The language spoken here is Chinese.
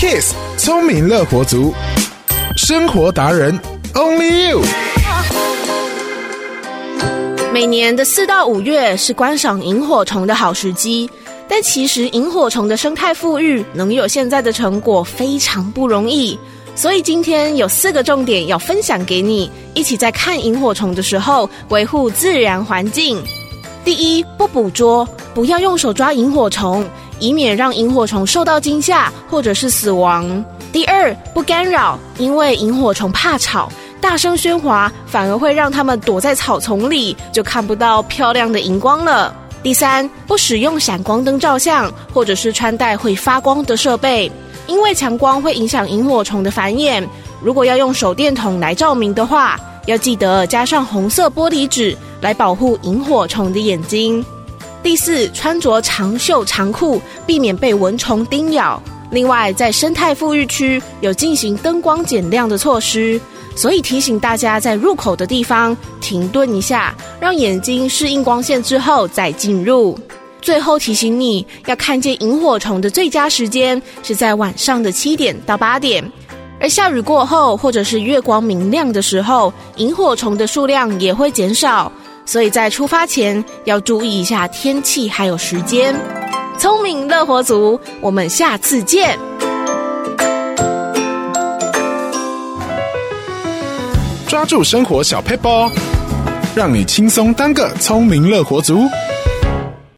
Kiss 聪明乐活族，生活达人 Only You。每年的四到五月是观赏萤火虫的好时机，但其实萤火虫的生态复育能有现在的成果非常不容易。所以今天有四个重点要分享给你，一起在看萤火虫的时候维护自然环境。第一，不捕捉，不要用手抓萤火虫，以免让萤火虫受到惊吓或者是死亡。第二，不干扰，因为萤火虫怕吵，大声喧哗反而会让它们躲在草丛里，就看不到漂亮的荧光了。第三，不使用闪光灯照相，或者是穿戴会发光的设备。因为强光会影响萤火虫的繁衍，如果要用手电筒来照明的话，要记得加上红色玻璃纸来保护萤火虫的眼睛。第四，穿着长袖长裤，避免被蚊虫叮咬。另外，在生态富裕区有进行灯光减亮的措施，所以提醒大家在入口的地方停顿一下，让眼睛适应光线之后再进入。最后提醒你要看见萤火虫的最佳时间是在晚上的七点到八点，而下雨过后或者是月光明亮的时候，萤火虫的数量也会减少，所以在出发前要注意一下天气还有时间。聪明乐活族，我们下次见！抓住生活小 paper，，让你轻松当个聪明乐活族。